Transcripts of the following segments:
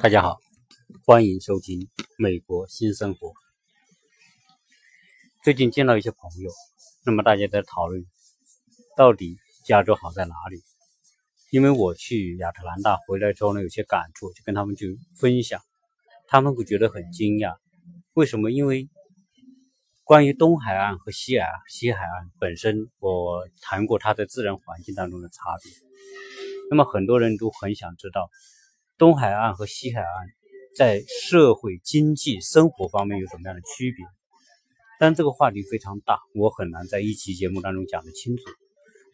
大家好，欢迎收听《美国新生活》。最近见到一些朋友，那么大家在讨论，到底加州好在哪里？因为我去亚特兰大回来之后呢，有些感触，就跟他们去分享，他们会觉得很惊讶。为什么？因为关于东海岸和西海岸，西海岸本身，我谈过它在自然环境当中的差别。那么很多人都很想知道，东海岸和西海岸在社会、经济、生活方面有什么样的区别？但这个话题非常大，我很难在一期节目当中讲得清楚。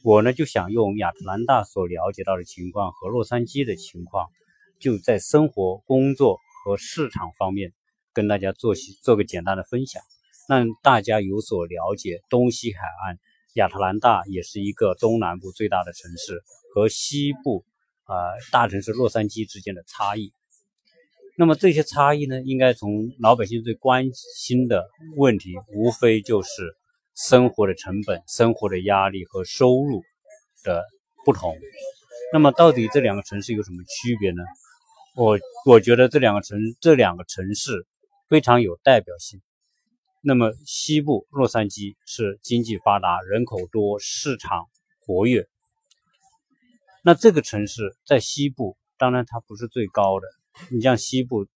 我呢就想用亚特兰大所了解到的情况和洛杉矶的情况，就在生活、工作和市场方面跟大家做些做个简单的分享，让大家有所了解。东西海岸，亚特兰大也是一个东南部最大的城市。和西部啊大城市洛杉矶之间的差异，那么这些差异呢，应该从老百姓最关心的问题，无非就是生活的成本、生活的压力和收入的不同。那么到底这两个城市有什么区别呢？我我觉得这两个城这两个城市非常有代表性。那么西部洛杉矶是经济发达、人口多、市场活跃。那这个城市在西部，当然它不是最高的。你像西部，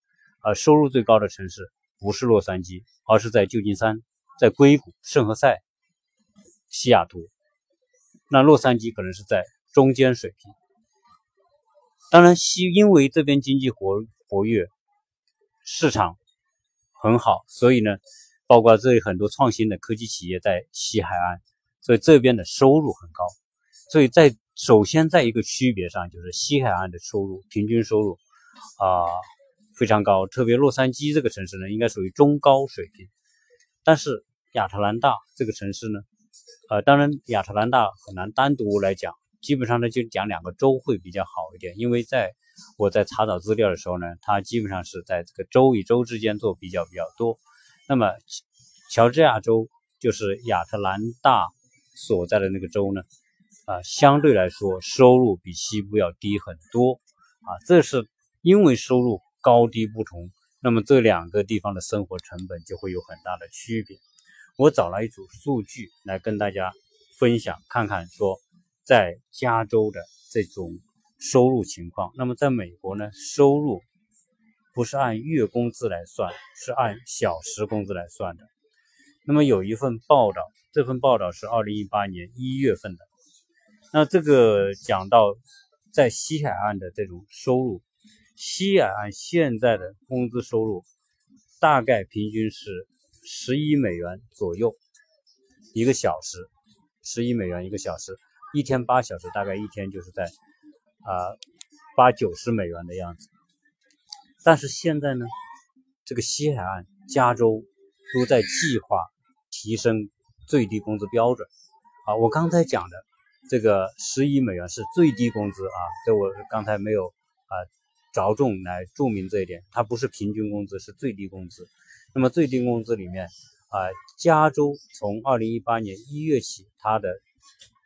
呃，收入最高的城市不是洛杉矶，而是在旧金山、在硅谷、圣何塞、西雅图。那洛杉矶可能是在中间水平。当然西因为这边经济活活跃，市场很好，所以呢，包括这里很多创新的科技企业在西海岸，所以这边的收入很高。所以在首先，在一个区别上，就是西海岸的收入平均收入啊非常高，特别洛杉矶这个城市呢，应该属于中高水平。但是亚特兰大这个城市呢，呃，当然亚特兰大很难单独来讲，基本上呢就讲两个州会比较好一点，因为在我在查找资料的时候呢，它基本上是在这个州与州之间做比较比较多。那么乔治亚州就是亚特兰大所在的那个州呢。啊，相对来说收入比西部要低很多啊，这是因为收入高低不同，那么这两个地方的生活成本就会有很大的区别。我找了一组数据来跟大家分享，看看说在加州的这种收入情况。那么在美国呢，收入不是按月工资来算，是按小时工资来算的。那么有一份报道，这份报道是二零一八年一月份的。那这个讲到在西海岸的这种收入，西海岸现在的工资收入大概平均是十一美元左右一个小时，十一美元一个小时，一天八小时，大概一天就是在啊八九十美元的样子。但是现在呢，这个西海岸加州都在计划提升最低工资标准啊，我刚才讲的。这个十一美元是最低工资啊，这我刚才没有啊着重来注明这一点，它不是平均工资，是最低工资。那么最低工资里面啊，加州从二零一八年一月起，它的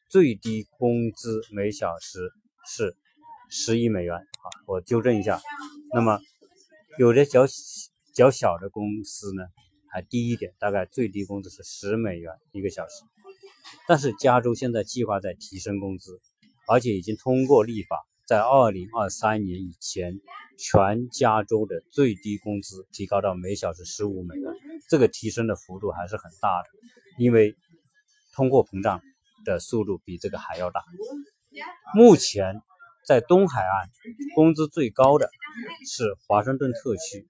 最低工资每小时是十一美元啊，我纠正一下。那么有的较较小的公司呢还低一点，大概最低工资是十美元一个小时。但是加州现在计划在提升工资，而且已经通过立法，在二零二三年以前，全加州的最低工资提高到每小时十五美元。这个提升的幅度还是很大的，因为通货膨胀的速度比这个还要大。目前在东海岸，工资最高的是华盛顿特区。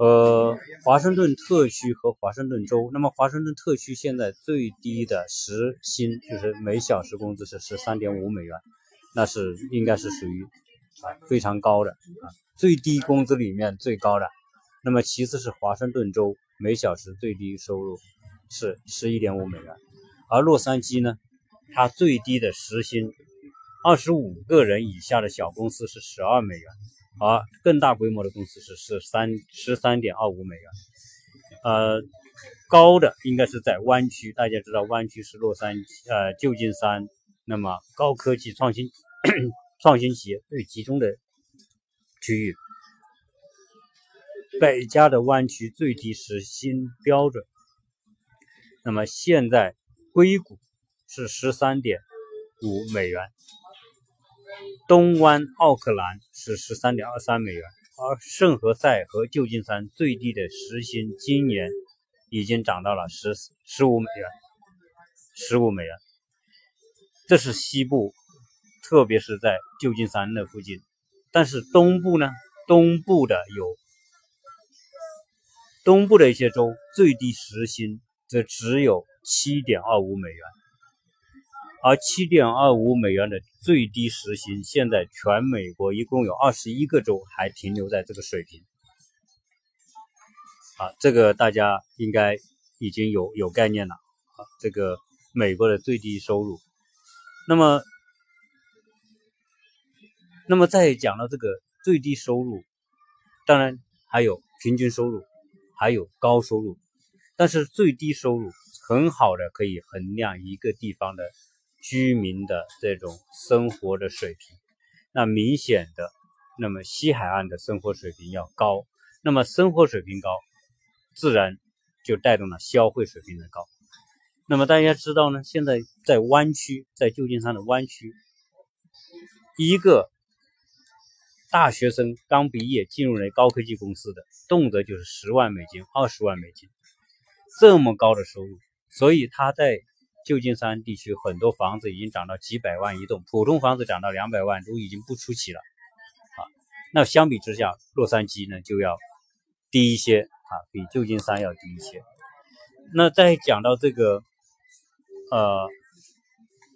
呃，华盛顿特区和华盛顿州，那么华盛顿特区现在最低的时薪就是每小时工资是十三点五美元，那是应该是属于啊非常高的啊最低工资里面最高的。那么其次是华盛顿州每小时最低收入是十一点五美元，而洛杉矶呢，它最低的时薪二十五个人以下的小公司是十二美元。而更大规模的公司是十三十三点二五美元，呃，高的应该是在湾区，大家知道湾区是洛杉矶呃旧金山，那么高科技创新创新企业最集中的区域。北加的湾区最低时薪标准，那么现在硅谷是十三点五美元，东湾奥克兰是十三点二三美元，而圣何塞和旧金山最低的时薪今年已经涨到了十十五美元，十五美元。这是西部，特别是在旧金山那附近，但是东部呢？东部的有。东部的一些州最低时薪则只有七点二五美元，而七点二五美元的最低时薪，现在全美国一共有二十一个州还停留在这个水平。啊，这个大家应该已经有有概念了。啊，这个美国的最低收入，那么，那么再讲到这个最低收入，当然还有平均收入。还有高收入，但是最低收入很好的可以衡量一个地方的居民的这种生活的水平。那明显的，那么西海岸的生活水平要高，那么生活水平高，自然就带动了消费水平的高。那么大家知道呢，现在在湾区，在旧金山的湾区，一个。大学生刚毕业进入了高科技公司的，动辄就是十万美金、二十万美金，这么高的收入，所以他在旧金山地区很多房子已经涨到几百万一栋，普通房子涨到两百万都已经不出奇了。啊，那相比之下，洛杉矶呢就要低一些啊，比旧金山要低一些。那再讲到这个，呃，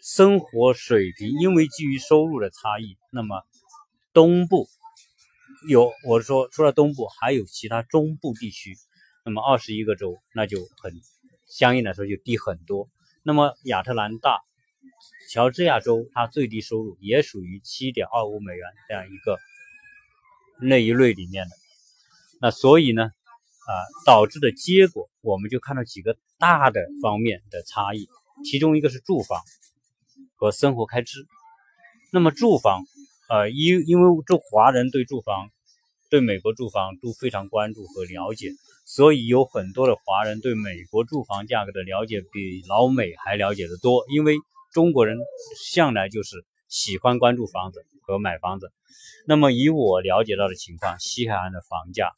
生活水平，因为基于收入的差异，那么。东部有，我说除了东部，还有其他中部地区。那么二十一个州，那就很相应来说就低很多。那么亚特兰大、乔治亚州，它最低收入也属于七点二五美元这样一个那一类里面的。那所以呢，啊，导致的结果，我们就看到几个大的方面的差异。其中一个是住房和生活开支。那么住房。呃，因因为这华人对住房，对美国住房都非常关注和了解，所以有很多的华人对美国住房价格的了解比老美还了解的多。因为中国人向来就是喜欢关注房子和买房子。那么以我了解到的情况，西海岸的房价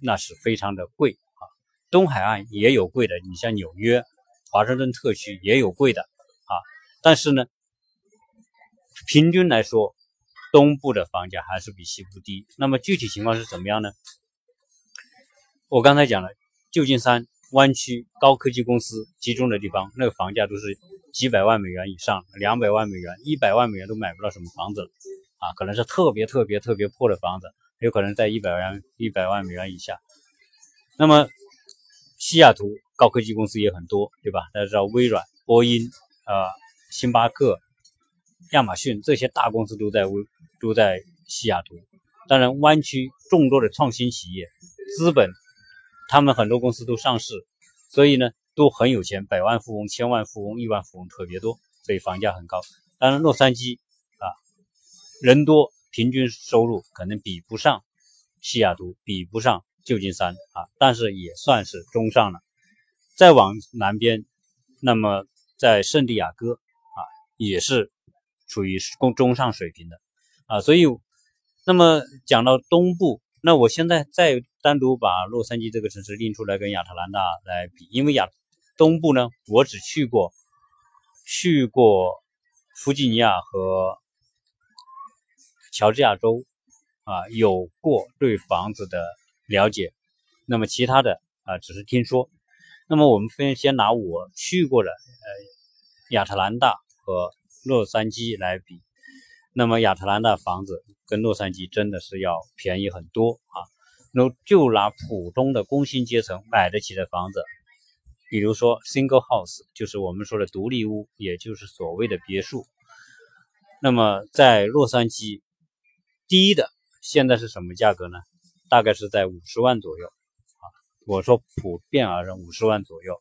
那是非常的贵啊，东海岸也有贵的，你像纽约、华盛顿特区也有贵的啊，但是呢，平均来说。东部的房价还是比西部低，那么具体情况是怎么样呢？我刚才讲了，旧金山湾区高科技公司集中的地方，那个房价都是几百万美元以上，两百万美元、一百万美元都买不到什么房子啊，可能是特别特别特别破的房子，有可能在一百万一百万美元以下。那么西雅图高科技公司也很多，对吧？大家知道微软、波音、啊星巴克。亚马逊这些大公司都在微都在西雅图，当然湾区众多的创新企业，资本，他们很多公司都上市，所以呢都很有钱，百万富翁、千万富翁、亿万富翁特别多，所以房价很高。当然洛杉矶啊人多，平均收入可能比不上西雅图，比不上旧金山啊，但是也算是中上了。再往南边，那么在圣地亚哥啊也是。处于中中上水平的啊，所以那么讲到东部，那我现在再单独把洛杉矶这个城市拎出来跟亚特兰大来比，因为亚东部呢，我只去过去过弗吉尼亚和乔治亚州啊，有过对房子的了解，那么其他的啊只是听说。那么我们先先拿我去过的呃亚特兰大和。洛杉矶来比，那么亚特兰大房子跟洛杉矶真的是要便宜很多啊。那就拿普通的工薪阶层买得起的房子，比如说 single house，就是我们说的独立屋，也就是所谓的别墅。那么在洛杉矶，低的现在是什么价格呢？大概是在五十万左右啊。我说普遍而言，五十万左右。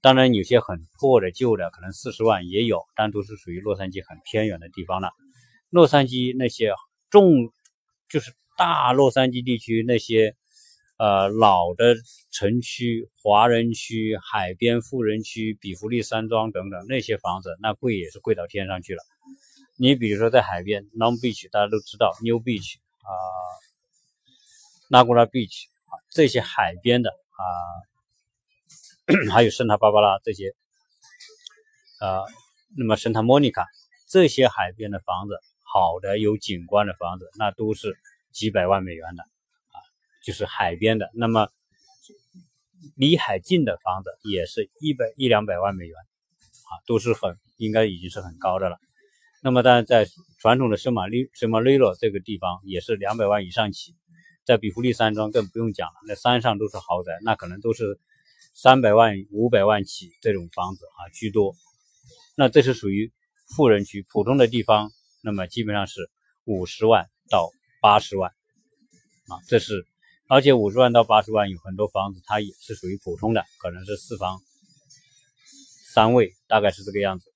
当然，有些很破的、旧的，可能四十万也有，但都是属于洛杉矶很偏远的地方了。洛杉矶那些重，就是大洛杉矶地区那些呃老的城区、华人区、海边富人区、比弗利山庄等等那些房子，那贵也是贵到天上去了。你比如说在海边，Long Beach 大家都知道，New Beach 啊，Laguna Beach 啊，这些海边的啊，还有圣塔芭芭拉这些，啊，那么圣塔莫妮卡这些海边的房子，好的有景观的房子，那都是几百万美元的啊，就是海边的。那么离海近的房子也是一百一两百万美元啊，都是很应该已经是很高的了。那么，当然，在传统的圣马利圣马利诺这个地方，也是两百万以上起。在比弗利山庄更不用讲了，那山上都是豪宅，那可能都是三百万、五百万起这种房子啊居多。那这是属于富人区，普通的地方，那么基本上是五十万到八十万啊，这是，而且五十万到八十万有很多房子，它也是属于普通的，可能是四房三卫，大概是这个样子。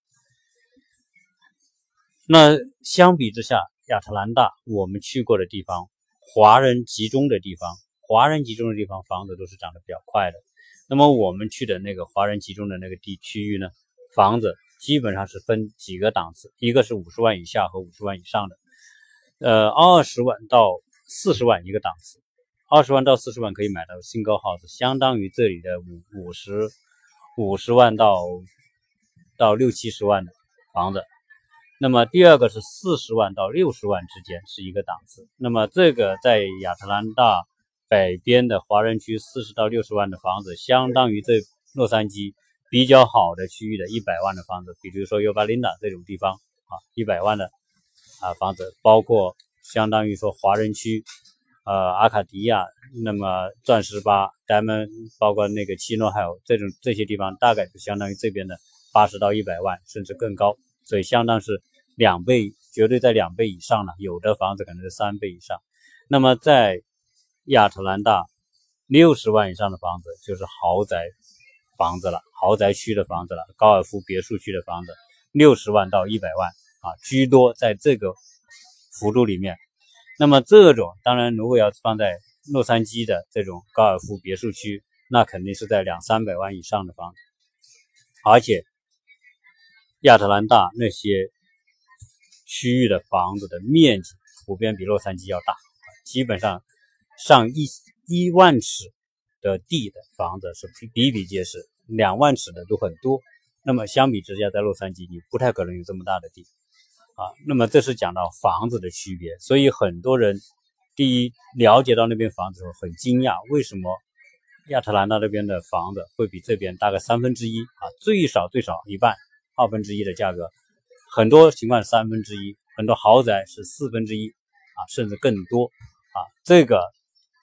那相比之下，亚特兰大我们去过的地方，华人集中的地方，华人集中的地方，房子都是涨得比较快的。那么我们去的那个华人集中的那个地区域呢，房子基本上是分几个档次，一个是五十万以下和五十万以上的，呃，二十万到四十万一个档次，二十万到四十万可以买到 single house，相当于这里的五五十五十万到到六七十万的房子。那么第二个是四十万到六十万之间是一个档次。那么这个在亚特兰大北边的华人区，四十到六十万的房子，相当于这洛杉矶比较好的区域的一百万的房子，比如说尤巴林达这种地方啊，一百万的啊房子，包括相当于说华人区，呃阿卡迪亚，那么钻石吧，咱们包括那个奇诺，还有这种这些地方，大概就相当于这边的八十到一百万，甚至更高，所以相当是。两倍，绝对在两倍以上了。有的房子可能是三倍以上。那么在亚特兰大，六十万以上的房子就是豪宅房子了，豪宅区的房子了，高尔夫别墅区的房子，六十万到一百万啊，居多在这个幅度里面。那么这种当然，如果要放在洛杉矶的这种高尔夫别墅区，那肯定是在两三百万以上的房子。而且亚特兰大那些。区域的房子的面积普遍比洛杉矶要大，基本上上一一万尺的地的房子是比比皆是，两万尺的都很多。那么相比之下，在洛杉矶你不太可能有这么大的地啊。那么这是讲到房子的区别，所以很多人第一了解到那边房子的时候很惊讶，为什么亚特兰大那边的房子会比这边大概三分之一啊，最少最少一半，二分之一的价格。很多情况三分之一，很多豪宅是四分之一啊，甚至更多啊。这个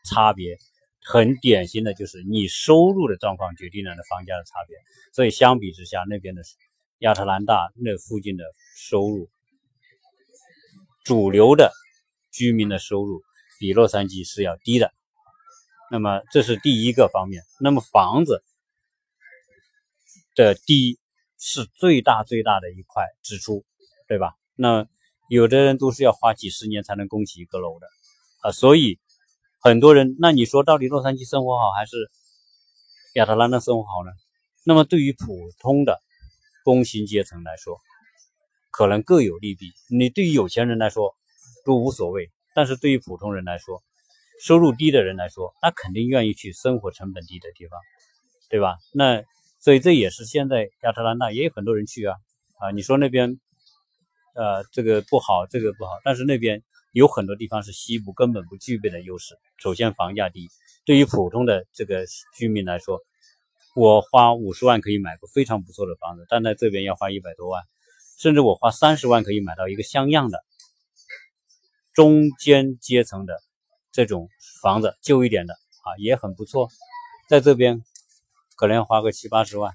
差别很典型的就是你收入的状况决定了的房价的差别。所以相比之下，那边的亚特兰大那附近的收入，主流的居民的收入比洛杉矶是要低的。那么这是第一个方面。那么房子的低。是最大最大的一块支出，对吧？那有的人都是要花几十年才能供起一个楼的啊，所以很多人，那你说到底洛杉矶生活好还是亚特兰大生活好呢？那么对于普通的工薪阶层来说，可能各有利弊。你对于有钱人来说都无所谓，但是对于普通人来说，收入低的人来说，那肯定愿意去生活成本低的地方，对吧？那。所以这也是现在亚特兰大也有很多人去啊啊！你说那边，呃，这个不好，这个不好，但是那边有很多地方是西部根本不具备的优势。首先房价低，对于普通的这个居民来说，我花五十万可以买个非常不错的房子，但在这边要花一百多万，甚至我花三十万可以买到一个像样的中间阶层的这种房子，旧一点的啊，也很不错，在这边。可能要花个七八十万，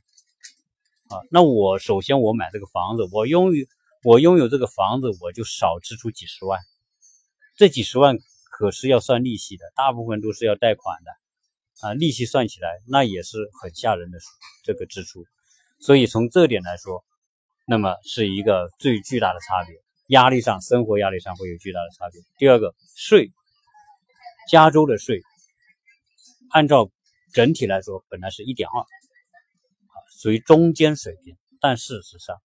啊，那我首先我买这个房子，我拥有我拥有这个房子，我就少支出几十万，这几十万可是要算利息的，大部分都是要贷款的，啊，利息算起来那也是很吓人的这个支出，所以从这点来说，那么是一个最巨大的差别。压力上，生活压力上会有巨大的差别。第二个税，加州的税，按照整体来说，本来是一点二，啊，属于中间水平，但事实上，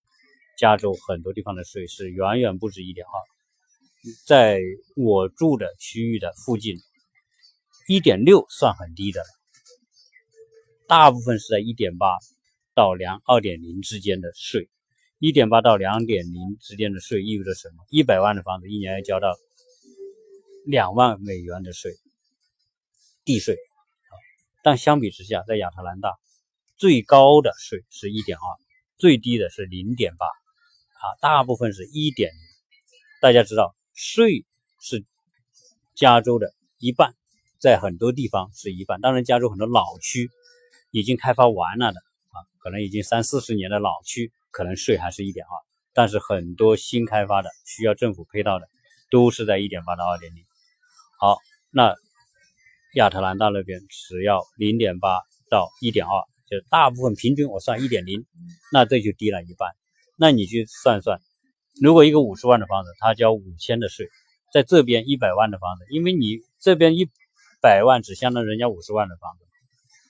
加州很多地方的税是远远不止一点二，在我住的区域的附近，一点六算很低的了，大部分是在一点八到两二点零之间的税。一点八到两点零之间的税意味着什么？一百万的房子一年要交到两万美元的税，地税啊。但相比之下，在亚特兰大，最高的税是一点二，最低的是零点八，啊，大部分是一点。大家知道，税是加州的一半，在很多地方是一半。当然，加州很多老区已经开发完了的啊，可能已经三四十年的老区。可能税还是一点二，但是很多新开发的需要政府配套的，都是在一点八到二点零。好，那亚特兰大那边只要零点八到一点二，就大部分平均我算一点零，那这就低了一半。那你去算算，如果一个五十万的房子，他交五千的税，在这边一百万的房子，因为你这边一百万只相当于人家五十万的房子，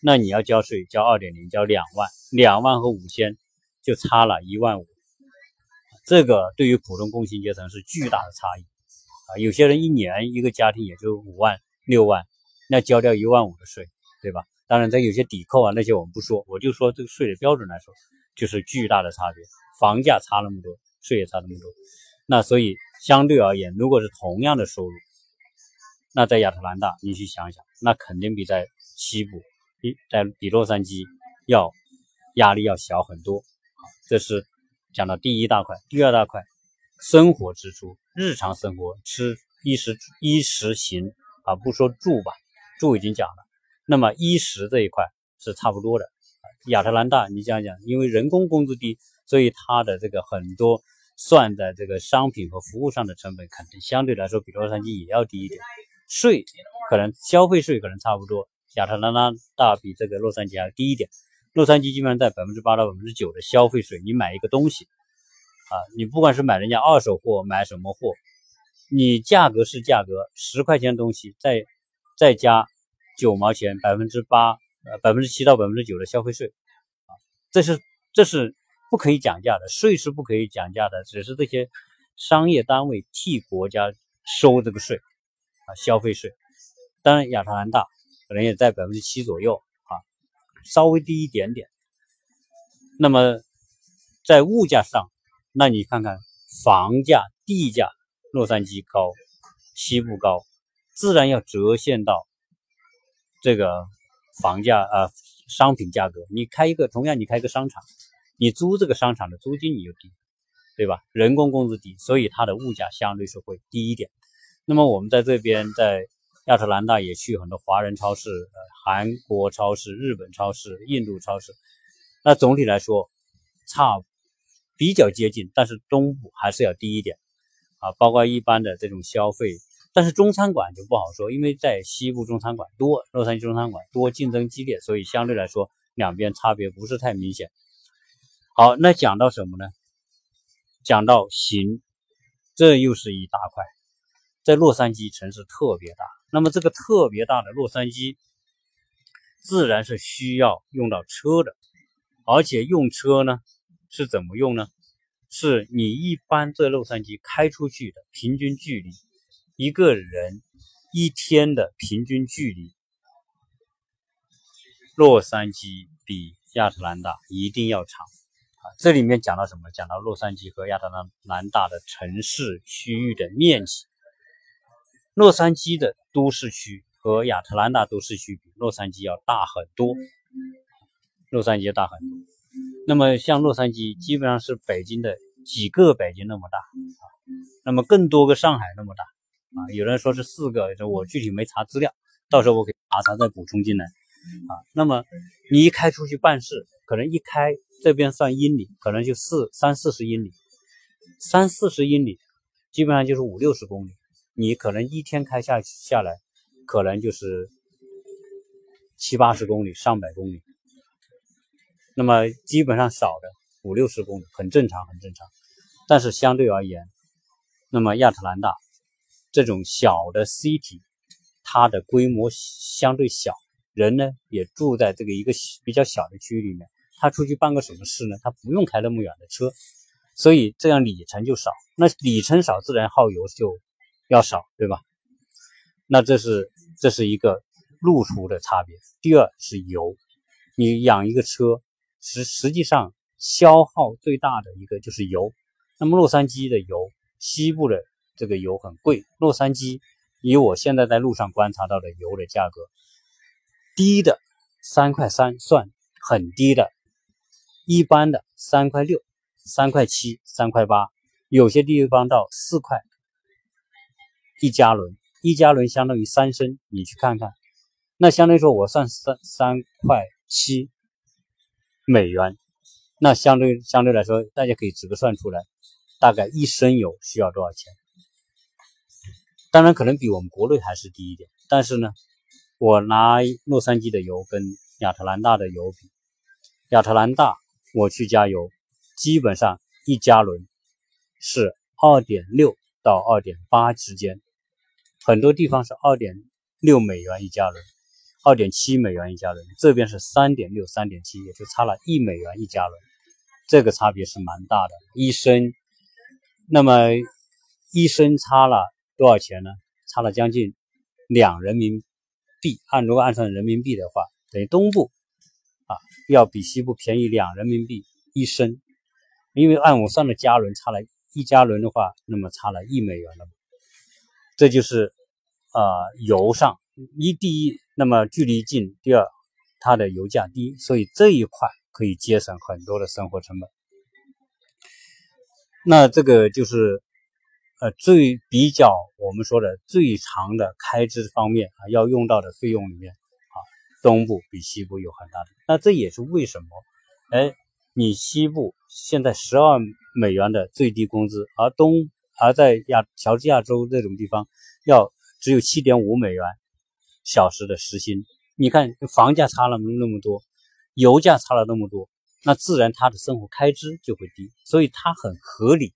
那你要交税交二点零，交两万，两万和五千。就差了一万五，这个对于普通工薪阶层是巨大的差异啊！有些人一年一个家庭也就五万六万，那交掉一万五的税，对吧？当然，这有些抵扣啊，那些我们不说，我就说这个税的标准来说，就是巨大的差别。房价差那么多，税也差那么多，那所以相对而言，如果是同样的收入，那在亚特兰大，你去想想，那肯定比在西部，比在比洛杉矶要压力要小很多。这是讲到第一大块，第二大块，生活支出，日常生活吃衣食衣食行啊，不说住吧，住已经讲了。那么衣食这一块是差不多的。亚特兰大，你想想，因为人工工资低，所以它的这个很多算在这个商品和服务上的成本，肯定相对来说比洛杉矶也要低一点。税可能消费税可能差不多，亚特兰大比这个洛杉矶要低一点。洛杉矶基本上在百分之八到百分之九的消费税，你买一个东西，啊，你不管是买人家二手货，买什么货，你价格是价格，十块钱的东西再再加九毛钱，百分之八呃百分之七到百分之九的消费税，啊，这是这是不可以讲价的，税是不可以讲价的，只是这些商业单位替国家收这个税，啊，消费税，当然亚特兰大可能也在百分之七左右。啊稍微低一点点，那么在物价上，那你看看房价、地价，洛杉矶高，西部高，自然要折现到这个房价啊，商品价格。你开一个同样，你开一个商场，你租这个商场的租金你就低，对吧？人工工资低，所以它的物价相对是会低一点。那么我们在这边在。亚特兰大也去很多华人超市、韩国超市、日本超市、印度超市。那总体来说，差比较接近，但是东部还是要低一点啊。包括一般的这种消费，但是中餐馆就不好说，因为在西部中餐馆多，洛杉矶中餐馆多，竞争激烈，所以相对来说两边差别不是太明显。好，那讲到什么呢？讲到行，这又是一大块，在洛杉矶城市特别大。那么这个特别大的洛杉矶，自然是需要用到车的，而且用车呢是怎么用呢？是你一般在洛杉矶开出去的平均距离，一个人一天的平均距离，洛杉矶比亚特兰大一定要长啊！这里面讲到什么？讲到洛杉矶和亚特兰大的城市区域的面积。洛杉矶的都市区和亚特兰大都市区比，洛杉矶要大很多。洛杉矶大很多。那么像洛杉矶，基本上是北京的几个北京那么大啊。那么更多个上海那么大啊。有人说是四个，我具体没查资料，到时候我可以查查再补充进来啊。那么你一开出去办事，可能一开这边算英里，可能就四三四十英里，三四十英里，基本上就是五六十公里。你可能一天开下下来，可能就是七八十公里、上百公里，那么基本上少的五六十公里很正常，很正常。但是相对而言，那么亚特兰大这种小的 city，它的规模相对小，人呢也住在这个一个比较小的区域里面。他出去办个什么事呢？他不用开那么远的车，所以这样里程就少。那里程少，自然耗油就要少，对吧？那这是这是一个路途的差别。第二是油，你养一个车，实实际上消耗最大的一个就是油。那么洛杉矶的油，西部的这个油很贵。洛杉矶以我现在在路上观察到的油的价格，低的三块三算很低的。一般的三块六、三块七、三块八，有些地方到四块一加仑，一加仑相当于三升，你去看看，那相当于说我算三三块七美元，那相对相对来说，大家可以直个算出来，大概一升油需要多少钱？当然可能比我们国内还是低一点，但是呢，我拿洛杉矶的油跟亚特兰大的油比，亚特兰大。我去加油，基本上一加仑是二点六到二点八之间，很多地方是二点六美元一加仑，二点七美元一加仑，这边是三点六、三点七，也就差了一美元一加仑，这个差别是蛮大的。一升，那么一升差了多少钱呢？差了将近两人民币。按如果按算人民币的话，等于东部。啊，要比西部便宜两人民币一升，因为按我算的加仑差了一加仑的话，那么差了一美元了。这就是啊，油上一第一，那么距离近；第二，它的油价低，所以这一块可以节省很多的生活成本。那这个就是呃最比较我们说的最长的开支方面啊，要用到的费用里面啊。东部比西部有很大的，那这也是为什么？哎，你西部现在十二美元的最低工资，而东而在亚乔治亚州这种地方要只有七点五美元小时的时薪。你看房价差了那么多，油价差了那么多，那自然他的生活开支就会低，所以它很合理。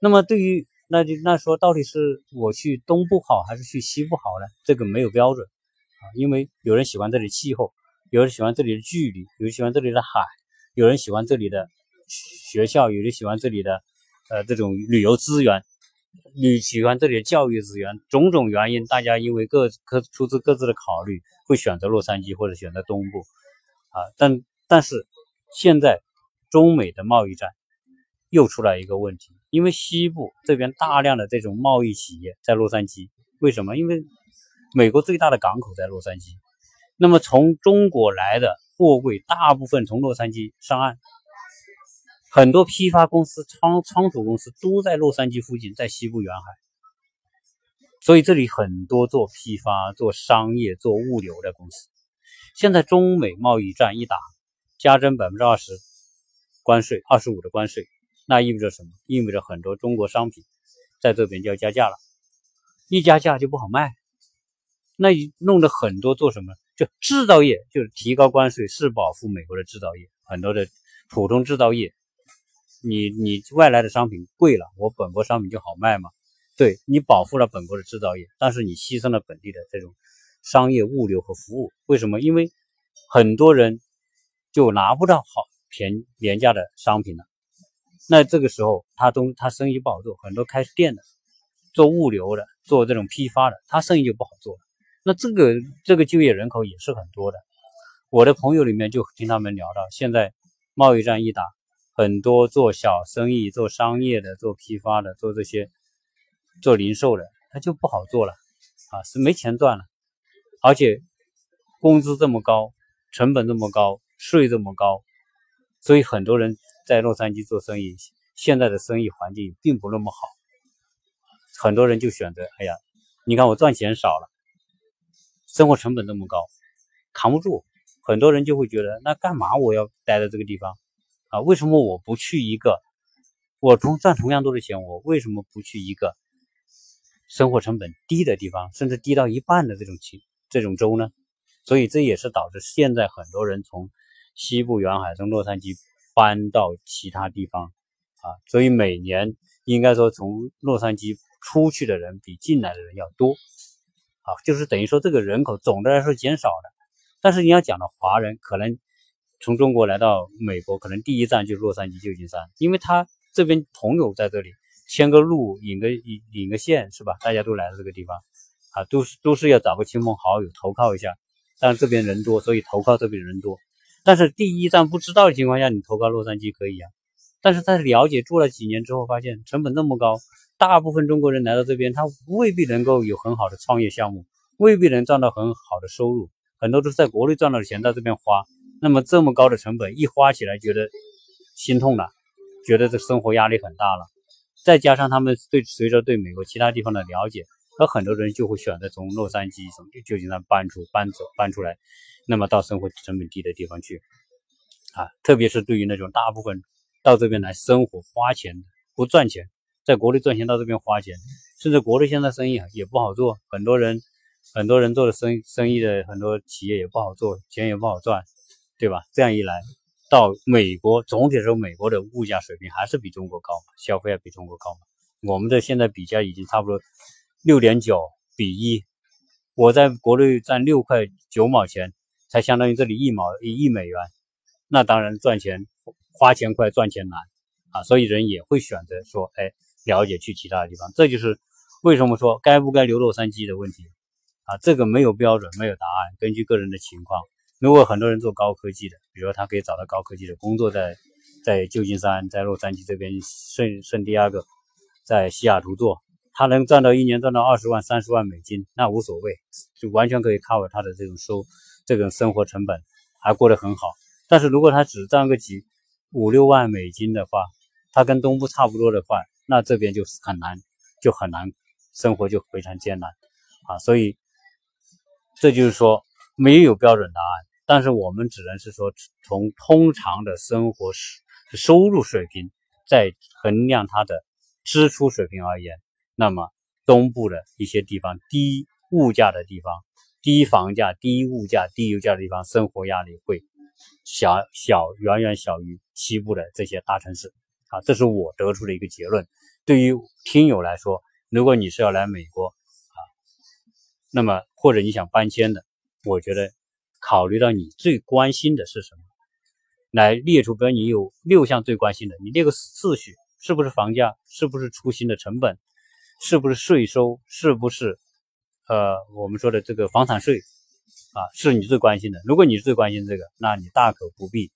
那么对于那就那说到底是我去东部好还是去西部好呢？这个没有标准。啊，因为有人喜欢这里气候，有人喜欢这里的距离，有人喜欢这里的海，有人喜欢这里的学校，有人喜欢这里的呃这种旅游资源，你喜欢这里的教育资源，种种原因，大家因为各各出自各自的考虑，会选择洛杉矶或者选择东部啊。但但是现在中美的贸易战又出来一个问题，因为西部这边大量的这种贸易企业在洛杉矶，为什么？因为美国最大的港口在洛杉矶，那么从中国来的货柜大部分从洛杉矶上岸，很多批发公司、仓仓储公司都在洛杉矶附近，在西部沿海，所以这里很多做批发、做商业、做物流的公司。现在中美贸易战一打，加征百分之二十关税、二十五的关税，那意味着什么？意味着很多中国商品在这边就要加价了，一加价就不好卖。那你弄得很多做什么？就制造业，就是提高关税是保护美国的制造业。很多的普通制造业，你你外来的商品贵了，我本国商品就好卖嘛？对你保护了本国的制造业，但是你牺牲了本地的这种商业物流和服务。为什么？因为很多人就拿不到好便廉价的商品了。那这个时候他东他生意不好做，很多开店的、做物流的、做这种批发的，他生意就不好做了。那这个这个就业人口也是很多的，我的朋友里面就听他们聊到，现在贸易战一打，很多做小生意、做商业的、做批发的、做这些做零售的，他就不好做了啊，是没钱赚了，而且工资这么高，成本这么高，税这么高，所以很多人在洛杉矶做生意，现在的生意环境并不那么好，很多人就选择，哎呀，你看我赚钱少了。生活成本那么高，扛不住，很多人就会觉得，那干嘛我要待在这个地方啊？为什么我不去一个，我同赚同样多的钱，我为什么不去一个生活成本低的地方，甚至低到一半的这种情这种州呢？所以这也是导致现在很多人从西部沿海，从洛杉矶搬到其他地方啊。所以每年应该说从洛杉矶出去的人比进来的人要多，啊，就是等于说这个人口总的来说减少了。但是你要讲的华人，可能从中国来到美国，可能第一站就是洛杉矶、旧金山，因为他这边朋友在这里，牵个路、引个引引个线，是吧？大家都来到这个地方，啊，都是都是要找个亲朋好友投靠一下。但这边人多，所以投靠这边人多。但是第一站不知道的情况下，你投靠洛杉矶可以啊。但是在了解做了几年之后，发现成本那么高，大部分中国人来到这边，他未必能够有很好的创业项目，未必能赚到很好的收入。很多都是在国内赚到的钱到这边花，那么这么高的成本一花起来，觉得心痛了，觉得这生活压力很大了。再加上他们对随着对美国其他地方的了解，那很多人就会选择从洛杉矶从旧金山搬出搬走搬出来，那么到生活成本低的地方去啊。特别是对于那种大部分到这边来生活花钱不赚钱，在国内赚钱到这边花钱，甚至国内现在生意也不好做，很多人。很多人做的生生意的很多企业也不好做，钱也不好赚，对吧？这样一来，到美国总体来说，美国的物价水平还是比中国高，消费也比中国高。我们的现在比价已经差不多六点九比一，我在国内赚六块九毛钱，才相当于这里一毛一亿美元。那当然赚钱花钱快，赚钱难啊，所以人也会选择说，哎，了解去其他的地方。这就是为什么说该不该留洛杉矶的问题。啊，这个没有标准，没有答案，根据个人的情况。如果很多人做高科技的，比如说他可以找到高科技的工作，在在旧金山、在洛杉矶这边，圣圣地亚哥，在西雅图做，他能赚到一年赚到二十万、三十万美金，那无所谓，就完全可以 cover 他的这种收这种生活成本，还过得很好。但是如果他只赚个几五六万美金的话，他跟东部差不多的话，那这边就很难，就很难，生活就非常艰难啊，所以。这就是说没有标准答案，但是我们只能是说从通常的生活收入水平在衡量它的支出水平而言，那么东部的一些地方低物价的地方、低房价、低物价、低油价的地方，生活压力会小小远远小于西部的这些大城市啊，这是我得出的一个结论。对于听友来说，如果你是要来美国，啊那么，或者你想搬迁的，我觉得考虑到你最关心的是什么，来列出，比如你有六项最关心的，你列个次序，是不是房价，是不是出行的成本，是不是税收，是不是呃我们说的这个房产税啊，是你最关心的。如果你最关心这个，那你大可不必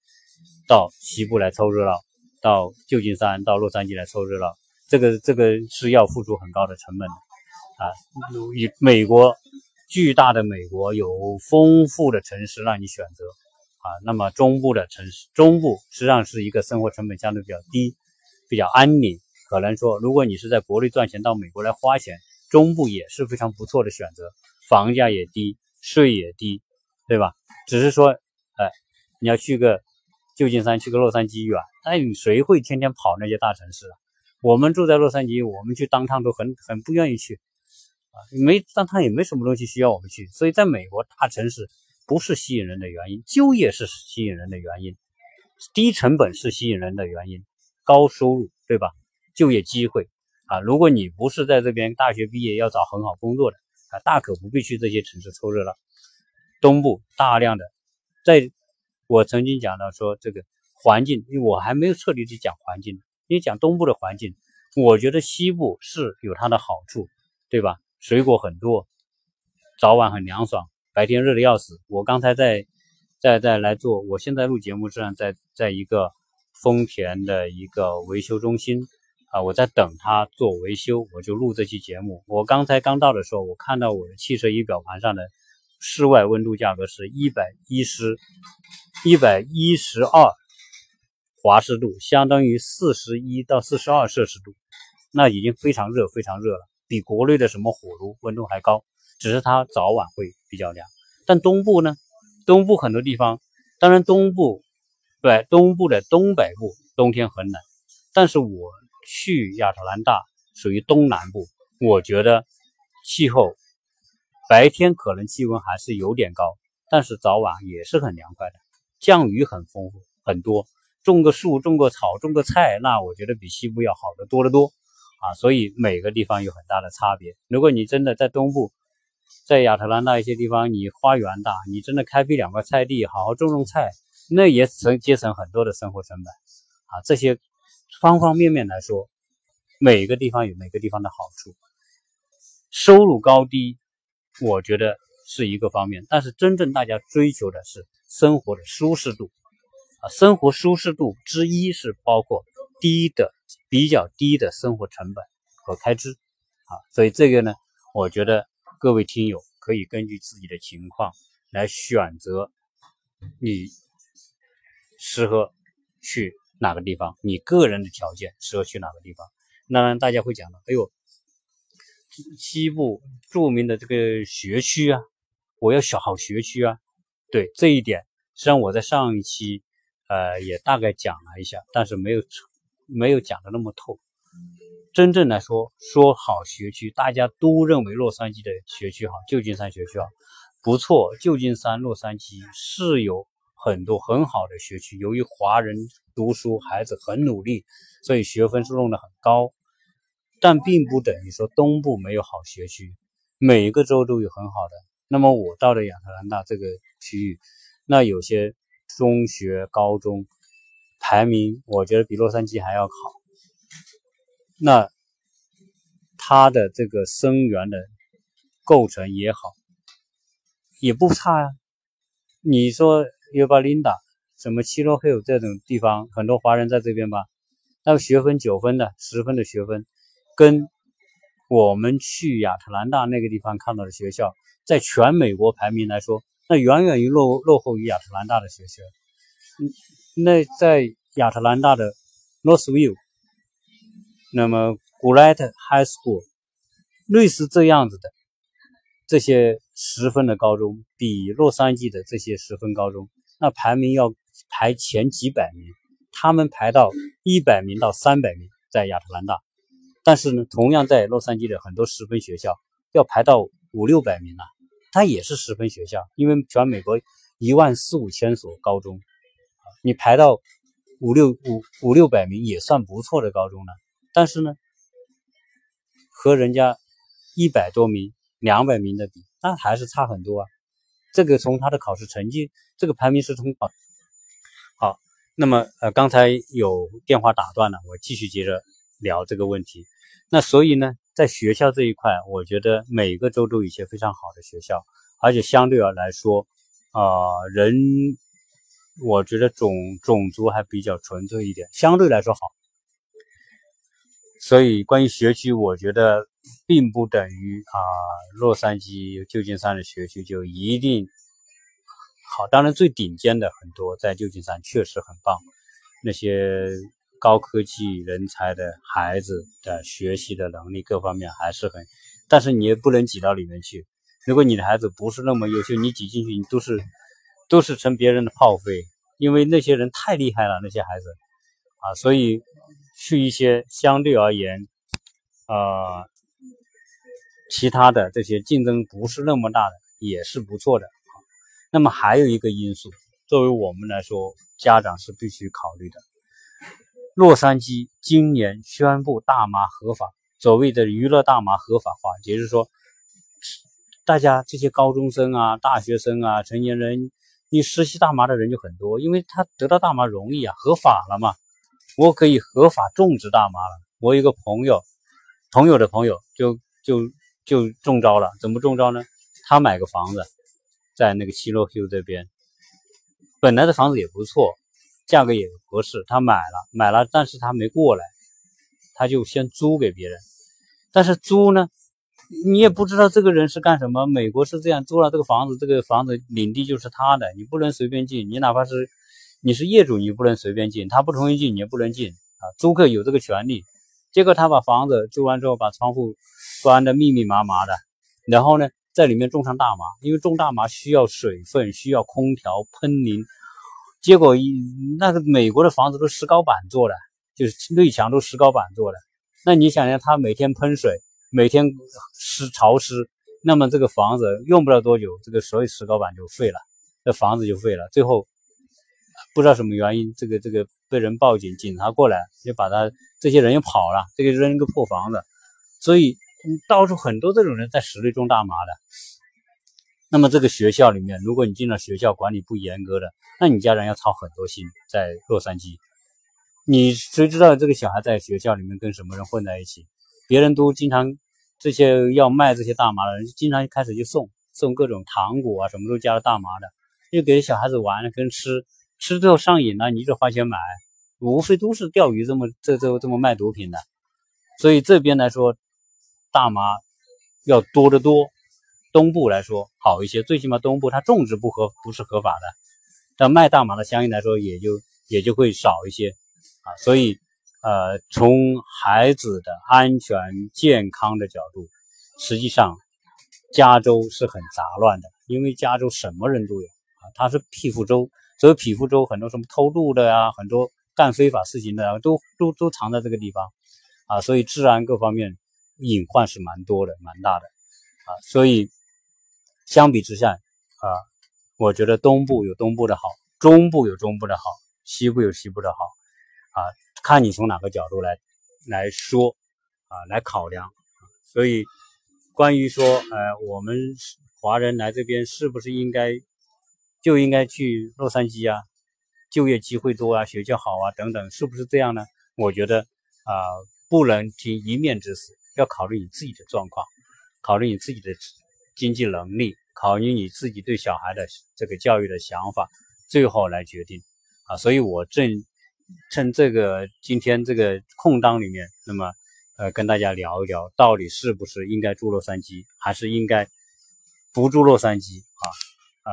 到西部来凑热闹，到旧金山、到洛杉矶来凑热闹，这个这个是要付出很高的成本的。啊，以美国巨大的美国有丰富的城市让你选择啊，那么中部的城市，中部实际上是一个生活成本相对比较低、比较安宁。可能说，如果你是在国内赚钱到美国来花钱，中部也是非常不错的选择，房价也低，税也低，对吧？只是说，哎，你要去个旧金山，去个洛杉矶远，那你谁会天天跑那些大城市啊？我们住在洛杉矶，我们去当趟都很很不愿意去。啊，没，当趟也没什么东西需要我们去，所以在美国大城市不是吸引人的原因，就业是吸引人的原因，低成本是吸引人的原因，高收入，对吧？就业机会啊，如果你不是在这边大学毕业要找很好工作的啊，大可不必去这些城市凑热闹。东部大量的，在我曾经讲到说这个环境，因为我还没有彻底去讲环境，因为讲东部的环境，我觉得西部是有它的好处，对吧？水果很多，早晚很凉爽，白天热的要死。我刚才在在在来做，我现在录节目，实际上在在一个丰田的一个维修中心啊，我在等他做维修，我就录这期节目。我刚才刚到的时候，我看到我的汽车仪表盘上的室外温度价格是一百一十一百一十二华氏度，相当于四十一到四十二摄氏度，那已经非常热，非常热了。比国内的什么火炉温度还高，只是它早晚会比较凉。但东部呢？东部很多地方，当然东部对东部的东北部冬天很冷。但是我去亚特兰大属于东南部，我觉得气候白天可能气温还是有点高，但是早晚也是很凉快的。降雨很丰富很多，种个树、种个草、种个菜，那我觉得比西部要好的多得多。啊，所以每个地方有很大的差别。如果你真的在东部，在亚特兰大一些地方，你花园大，你真的开辟两块菜地，好好种种菜，那也省节省很多的生活成本啊。这些方方面面来说，每个地方有每个地方的好处。收入高低，我觉得是一个方面，但是真正大家追求的是生活的舒适度啊。生活舒适度之一是包括低的、比较低的生活成本和开支啊。所以这个呢，我觉得各位听友可以根据自己的情况来选择你适合去哪个地方，你个人的条件适合去哪个地方。当然，大家会讲到，哎呦。西部著名的这个学区啊，我要选好学区啊。对这一点，实际上我在上一期呃也大概讲了一下，但是没有没有讲的那么透。真正来说，说好学区，大家都认为洛杉矶的学区好，旧金山学区好，不错。旧金山、洛杉矶是有很多很好的学区，由于华人读书孩子很努力，所以学分数弄得很高。但并不等于说东部没有好学区，每一个州都有很好的。那么我到了亚特兰大这个区域，那有些中学、高中排名，我觉得比洛杉矶还要好。那它的这个生源的构成也好，也不差呀。你说约巴琳达、什么七洛 hill 这种地方，很多华人在这边吧，那个学分九分的、十分的学分。跟我们去亚特兰大那个地方看到的学校，在全美国排名来说，那远远于落落后于亚特兰大的学校。嗯那在亚特兰大的 Northview，那么 g r e t High School，类似这样子的这些十分的高中，比洛杉矶的这些十分高中，那排名要排前几百名，他们排到一百名到三百名，在亚特兰大。但是呢，同样在洛杉矶的很多十分学校要排到五六百名了，它也是十分学校，因为全美国一万四五千所高中，你排到五六五五六百名也算不错的高中了。但是呢，和人家一百多名、两百名的比，那还是差很多啊。这个从他的考试成绩，这个排名是从。那么呃，刚才有电话打断了，我继续接着。聊这个问题，那所以呢，在学校这一块，我觉得每个州都有一些非常好的学校，而且相对而来说，啊，人，我觉得种种族还比较纯粹一点，相对来说好。所以关于学区，我觉得并不等于啊，洛杉矶、旧金山的学区就一定好。当然，最顶尖的很多在旧金山确实很棒，那些。高科技人才的孩子的学习的能力各方面还是很，但是你也不能挤到里面去。如果你的孩子不是那么优秀，你挤进去，你都是都是成别人的炮灰，因为那些人太厉害了，那些孩子啊，所以去一些相对而言，呃，其他的这些竞争不是那么大的，也是不错的。那么还有一个因素，作为我们来说，家长是必须考虑的。洛杉矶今年宣布大麻合法，所谓的娱乐大麻合法化，也就是说，大家这些高中生啊、大学生啊、成年人，你实习大麻的人就很多，因为他得到大麻容易啊，合法了嘛，我可以合法种植大麻了。我有一个朋友，朋友的朋友就就就中招了，怎么中招呢？他买个房子，在那个七洛 Q 这边，本来的房子也不错。价格也合适，他买了买了，但是他没过来，他就先租给别人。但是租呢，你也不知道这个人是干什么。美国是这样，租了这个房子，这个房子领地就是他的，你不能随便进。你哪怕是你是业主，你不能随便进，他不同意进，你也不能进啊。租客有这个权利。结果他把房子租完之后，把窗户关的密密麻麻的，然后呢，在里面种上大麻，因为种大麻需要水分，需要空调喷淋。结果一那个美国的房子都石膏板做的，就是内墙都石膏板做的。那你想想，他每天喷水，每天湿潮湿，那么这个房子用不了多久，这个所有石膏板就废了，这房子就废了。最后不知道什么原因，这个这个被人报警，警察过来就把他这些人又跑了，这个扔一个破房子，所以你到处很多这种人在室内种大麻的。那么这个学校里面，如果你进了学校管理不严格的，那你家人要操很多心。在洛杉矶，你谁知道这个小孩在学校里面跟什么人混在一起？别人都经常这些要卖这些大麻的人，经常一开始就送送各种糖果啊，什么都加了大麻的，又给小孩子玩跟吃，吃之后上瘾了，你就花钱买。无非都是钓鱼这么这这这么卖毒品的，所以这边来说，大麻要多得多。东部来说好一些，最起码东部它种植不合不是合法的，但卖大麻的相应来说也就也就会少一些啊。所以呃，从孩子的安全健康的角度，实际上加州是很杂乱的，因为加州什么人都有啊，它是匹夫州，所以匹夫州很多什么偷渡的呀，很多。干非法事情的都都都藏在这个地方，啊，所以治安各方面隐患是蛮多的，蛮大的，啊，所以相比之下，啊，我觉得东部有东部的好，中部有中部的好，西部有西部的好，啊，看你从哪个角度来来说，啊，来考量，所以关于说，呃，我们华人来这边是不是应该就应该去洛杉矶啊？就业机会多啊，学校好啊，等等，是不是这样呢？我觉得啊，不能听一面之词，要考虑你自己的状况，考虑你自己的经济能力，考虑你自己对小孩的这个教育的想法，最后来决定啊。所以我正趁这个今天这个空档里面，那么呃，跟大家聊一聊，到底是不是应该住洛杉矶，还是应该不住洛杉矶啊？呃。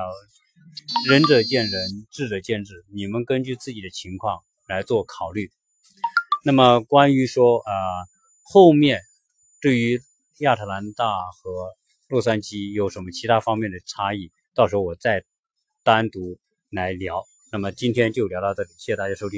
仁者见仁，智者见智，你们根据自己的情况来做考虑。那么关于说啊，后面对于亚特兰大和洛杉矶有什么其他方面的差异，到时候我再单独来聊。那么今天就聊到这里，谢谢大家收听。